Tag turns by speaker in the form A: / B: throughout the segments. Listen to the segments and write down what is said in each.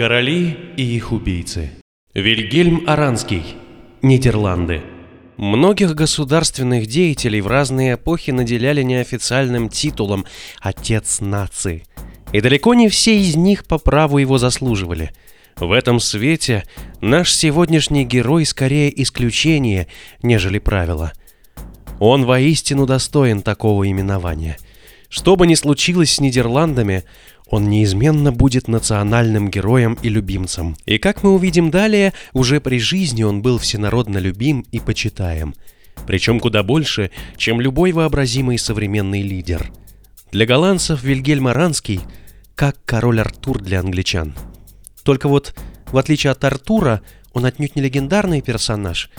A: Короли и их убийцы. Вильгельм Аранский. Нидерланды. Многих государственных деятелей в разные эпохи наделяли неофициальным титулом «Отец нации». И далеко не все из них по праву его заслуживали. В этом свете наш сегодняшний герой скорее исключение, нежели правило. Он воистину достоин такого именования. Что бы ни случилось с Нидерландами, он неизменно будет национальным героем и любимцем. И как мы увидим далее, уже при жизни он был всенародно любим и почитаем. Причем куда больше, чем любой вообразимый современный лидер. Для голландцев Вильгельм Аранский как король Артур для англичан. Только вот, в отличие от Артура, он отнюдь не легендарный персонаж,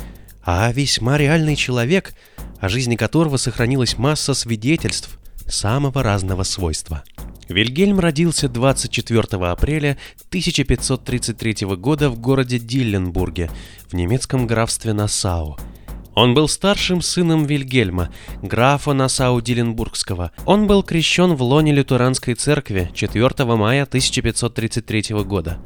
A: а весьма реальный человек, о жизни которого сохранилась масса свидетельств самого разного свойства. Вильгельм родился 24 апреля 1533 года в городе Дилленбурге в немецком графстве Нассау. Он был старшим сыном Вильгельма, графа Нассау-Диленбургского. Он был крещен в лоне лютеранской церкви 4 мая 1533 года.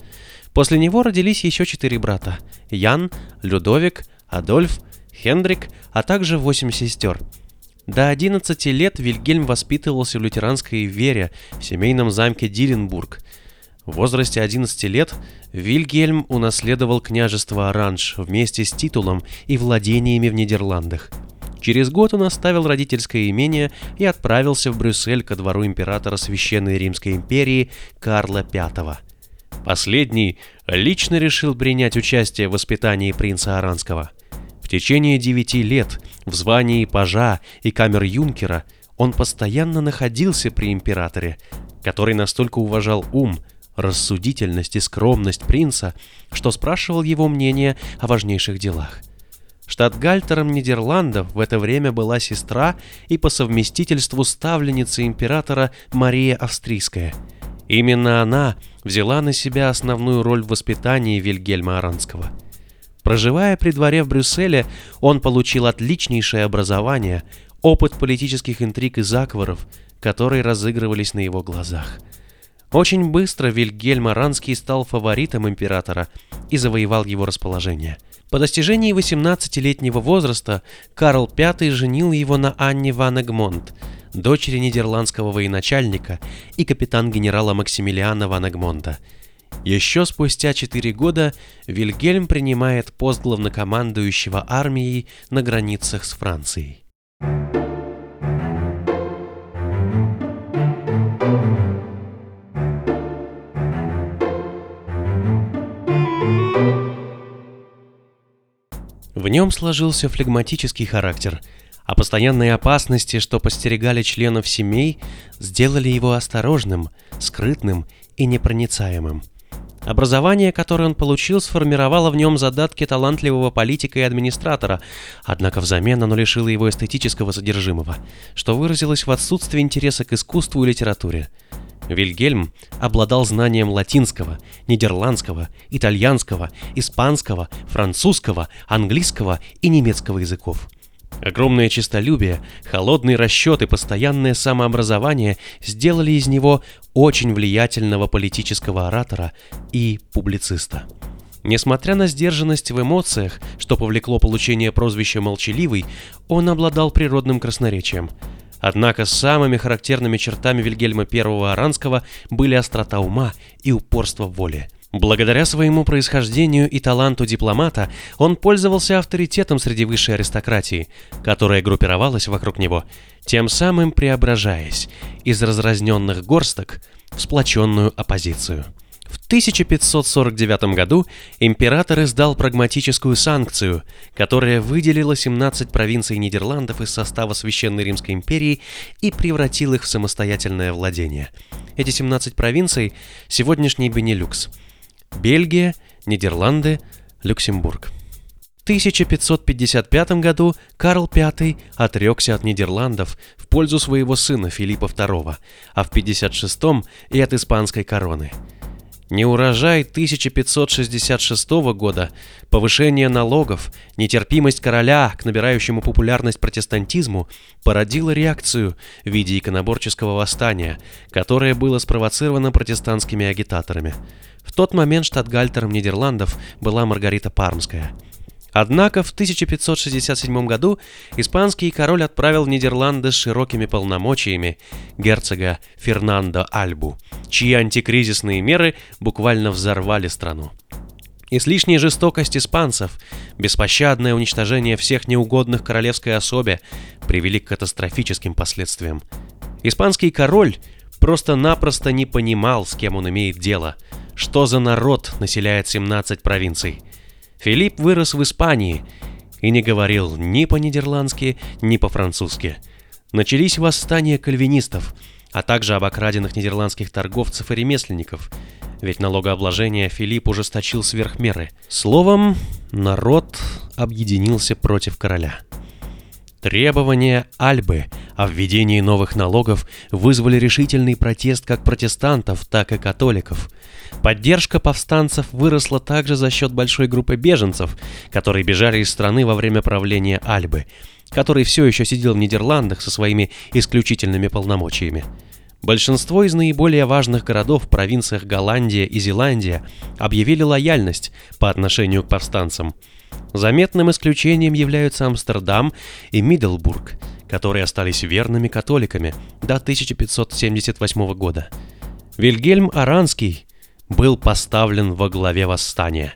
A: После него родились еще четыре брата – Ян, Людовик, Адольф, Хендрик, а также восемь сестер – до 11 лет Вильгельм воспитывался в лютеранской вере в семейном замке Диренбург. В возрасте 11 лет Вильгельм унаследовал княжество Оранж вместе с титулом и владениями в Нидерландах. Через год он оставил родительское имение и отправился в Брюссель ко двору императора Священной Римской империи Карла V. Последний лично решил принять участие в воспитании принца Аранского. В течение девяти лет в звании пажа и камер-юнкера он постоянно находился при императоре, который настолько уважал ум, рассудительность и скромность принца, что спрашивал его мнение о важнейших делах. Штатгальтером Нидерландов в это время была сестра и по совместительству ставленница императора Мария Австрийская. Именно она взяла на себя основную роль в воспитании Вильгельма Аранского – Проживая при дворе в Брюсселе, он получил отличнейшее образование, опыт политических интриг и заговоров, которые разыгрывались на его глазах. Очень быстро Вильгельм Аранский стал фаворитом императора и завоевал его расположение. По достижении 18-летнего возраста Карл V женил его на Анне ван Эгмонт, дочери нидерландского военачальника и капитан-генерала Максимилиана ван Эгмонта – еще спустя четыре года Вильгельм принимает пост главнокомандующего армией на границах с Францией. В нем сложился флегматический характер, а постоянные опасности, что постерегали членов семей, сделали его осторожным, скрытным и непроницаемым – Образование, которое он получил, сформировало в нем задатки талантливого политика и администратора, однако взамен оно лишило его эстетического содержимого, что выразилось в отсутствии интереса к искусству и литературе. Вильгельм обладал знанием латинского, нидерландского, итальянского, испанского, французского, английского и немецкого языков. Огромное честолюбие, холодный расчет и постоянное самообразование сделали из него очень влиятельного политического оратора и публициста. Несмотря на сдержанность в эмоциях, что повлекло получение прозвища «молчаливый», он обладал природным красноречием. Однако самыми характерными чертами Вильгельма I Аранского были острота ума и упорство воли – Благодаря своему происхождению и таланту дипломата он пользовался авторитетом среди высшей аристократии, которая группировалась вокруг него, тем самым преображаясь из разразненных горсток в сплоченную оппозицию. В 1549 году император издал прагматическую санкцию, которая выделила 17 провинций Нидерландов из состава Священной Римской империи и превратил их в самостоятельное владение. Эти 17 провинций – сегодняшний Бенилюкс – Бельгия, Нидерланды, Люксембург. В 1555 году Карл V отрекся от Нидерландов в пользу своего сына Филиппа II, а в 56 и от испанской короны. Неурожай 1566 года, повышение налогов, нетерпимость короля к набирающему популярность протестантизму породила реакцию в виде иконоборческого восстания, которое было спровоцировано протестантскими агитаторами. В тот момент штатгальтером Нидерландов была Маргарита Пармская – Однако в 1567 году испанский король отправил в Нидерланды с широкими полномочиями герцога Фернандо Альбу, чьи антикризисные меры буквально взорвали страну. Излишняя жестокость испанцев, беспощадное уничтожение всех неугодных королевской особе привели к катастрофическим последствиям. Испанский король просто-напросто не понимал, с кем он имеет дело, что за народ населяет 17 провинций – Филипп вырос в Испании и не говорил ни по-нидерландски, ни по-французски. Начались восстания кальвинистов, а также обокраденных нидерландских торговцев и ремесленников, ведь налогообложение Филипп ужесточил сверх меры. Словом, народ объединился против короля. Требования Альбы о введении новых налогов вызвали решительный протест как протестантов, так и католиков – Поддержка повстанцев выросла также за счет большой группы беженцев, которые бежали из страны во время правления Альбы, который все еще сидел в Нидерландах со своими исключительными полномочиями. Большинство из наиболее важных городов в провинциях Голландия и Зеландия объявили лояльность по отношению к повстанцам. Заметным исключением являются Амстердам и Мидdelбург, которые остались верными католиками до 1578 года. Вильгельм Аранский был поставлен во главе восстания.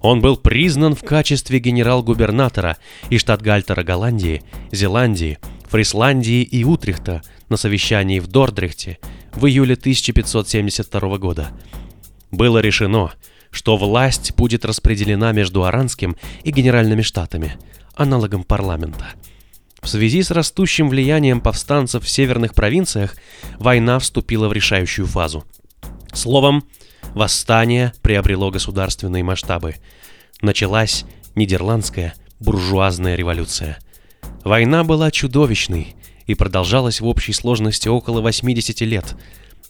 A: Он был признан в качестве генерал-губернатора и штатгальтера Голландии, Зеландии, Фрисландии и Утрехта на совещании в Дордрехте в июле 1572 года. Было решено, что власть будет распределена между Аранским и Генеральными Штатами, аналогом парламента. В связи с растущим влиянием повстанцев в северных провинциях война вступила в решающую фазу. Словом, Восстание приобрело государственные масштабы. Началась нидерландская буржуазная революция. Война была чудовищной и продолжалась в общей сложности около 80 лет.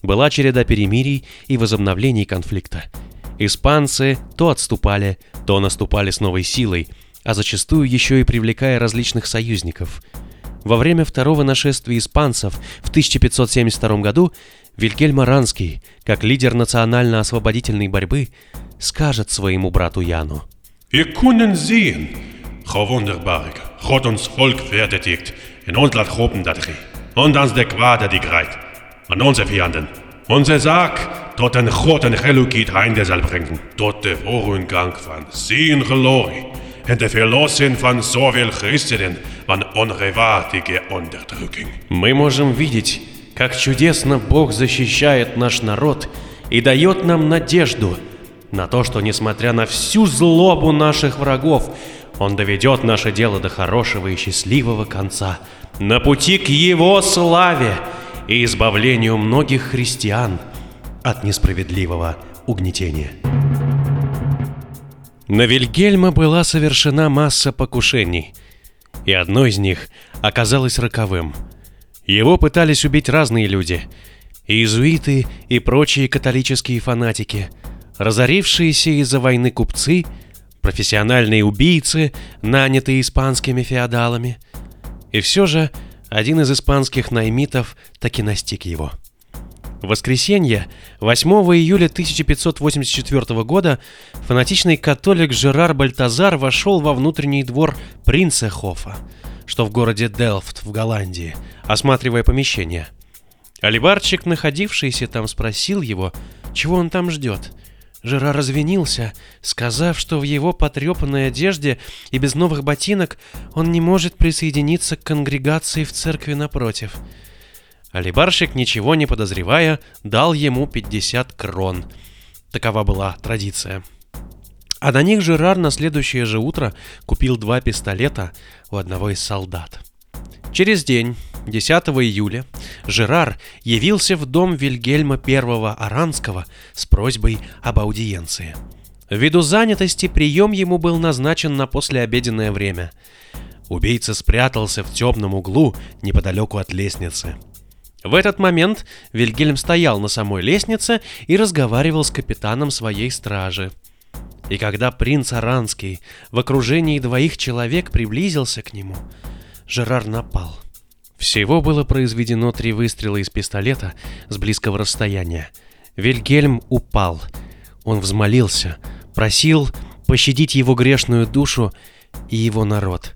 A: Была череда перемирий и возобновлений конфликта. Испанцы то отступали, то наступали с новой силой, а зачастую еще и привлекая различных союзников. Во время второго нашествия испанцев в 1572 году Вильгельм Аранский, как лидер национально-освободительной борьбы, скажет своему брату Яну.
B: God en gelukkig einde zal brengen, tot de vooruitgang van zijn glorie en de verlossing van zoveel christenen van onrechtvaardige onderdrukking.
A: Мы можем видеть, как чудесно Бог защищает наш народ и дает нам надежду на то, что, несмотря на всю злобу наших врагов, Он доведет наше дело до хорошего и счастливого конца, на пути к Его славе и избавлению многих христиан от несправедливого угнетения. На Вильгельма была совершена масса покушений, и одно из них оказалось роковым – его пытались убить разные люди. Иезуиты и прочие католические фанатики, разорившиеся из-за войны купцы, профессиональные убийцы, нанятые испанскими феодалами. И все же один из испанских наймитов таки настиг его. Воскресенье, 8 июля 1584 года, фанатичный католик Жерар Бальтазар вошел во внутренний двор принца Хофа – что в городе Делфт в Голландии, осматривая помещение. Алибарчик, находившийся там, спросил его, чего он там ждет. Жира развинился, сказав, что в его потрепанной одежде и без новых ботинок он не может присоединиться к конгрегации в церкви напротив. Алибарщик, ничего не подозревая, дал ему 50 крон. Такова была традиция. А на них Жерар на следующее же утро купил два пистолета у одного из солдат. Через день, 10 июля, Жерар явился в дом Вильгельма I Аранского с просьбой об аудиенции. Ввиду занятости прием ему был назначен на послеобеденное время. Убийца спрятался в темном углу неподалеку от лестницы. В этот момент Вильгельм стоял на самой лестнице и разговаривал с капитаном своей стражи. И когда принц Аранский в окружении двоих человек приблизился к нему, Жерар напал. Всего было произведено три выстрела из пистолета с близкого расстояния. Вильгельм упал. Он взмолился, просил пощадить его грешную душу и его народ.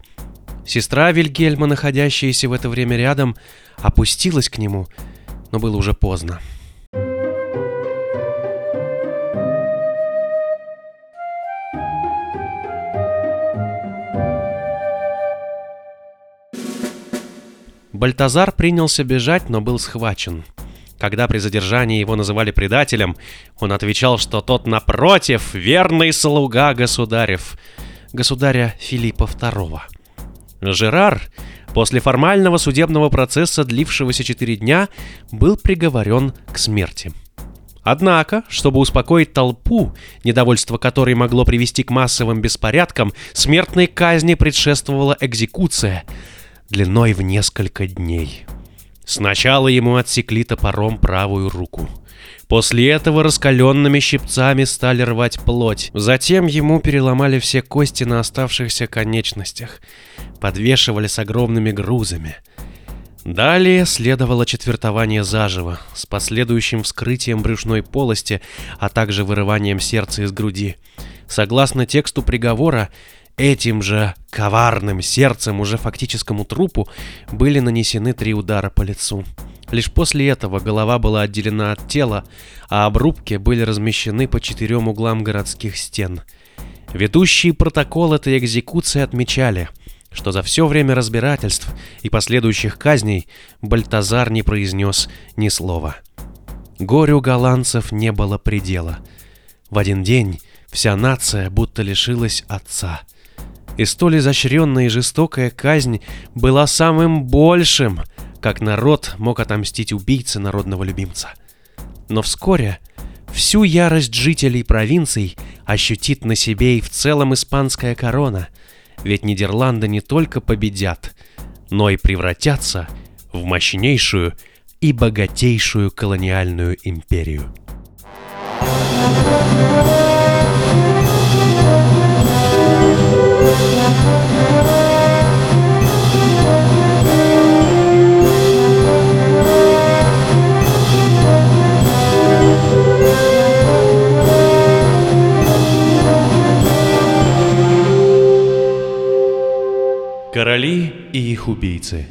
A: Сестра Вильгельма, находящаяся в это время рядом, опустилась к нему, но было уже поздно. Бальтазар принялся бежать, но был схвачен. Когда при задержании его называли предателем, он отвечал, что тот, напротив, верный слуга государев, государя Филиппа II. Жерар, после формального судебного процесса, длившегося четыре дня, был приговорен к смерти. Однако, чтобы успокоить толпу, недовольство которой могло привести к массовым беспорядкам, смертной казни предшествовала экзекуция длиной в несколько дней. Сначала ему отсекли топором правую руку. После этого раскаленными щипцами стали рвать плоть. Затем ему переломали все кости на оставшихся конечностях. Подвешивали с огромными грузами. Далее следовало четвертование заживо, с последующим вскрытием брюшной полости, а также вырыванием сердца из груди. Согласно тексту приговора, этим же коварным сердцем уже фактическому трупу были нанесены три удара по лицу. Лишь после этого голова была отделена от тела, а обрубки были размещены по четырем углам городских стен. Ведущие протокол этой экзекуции отмечали, что за все время разбирательств и последующих казней Бальтазар не произнес ни слова. Горю голландцев не было предела. В один день вся нация будто лишилась отца. И столь изощренная и жестокая казнь была самым большим, как народ мог отомстить убийце народного любимца. Но вскоре всю ярость жителей провинций ощутит на себе и в целом испанская корона, ведь Нидерланды не только победят, но и превратятся в мощнейшую и богатейшую колониальную империю. Короли и их убийцы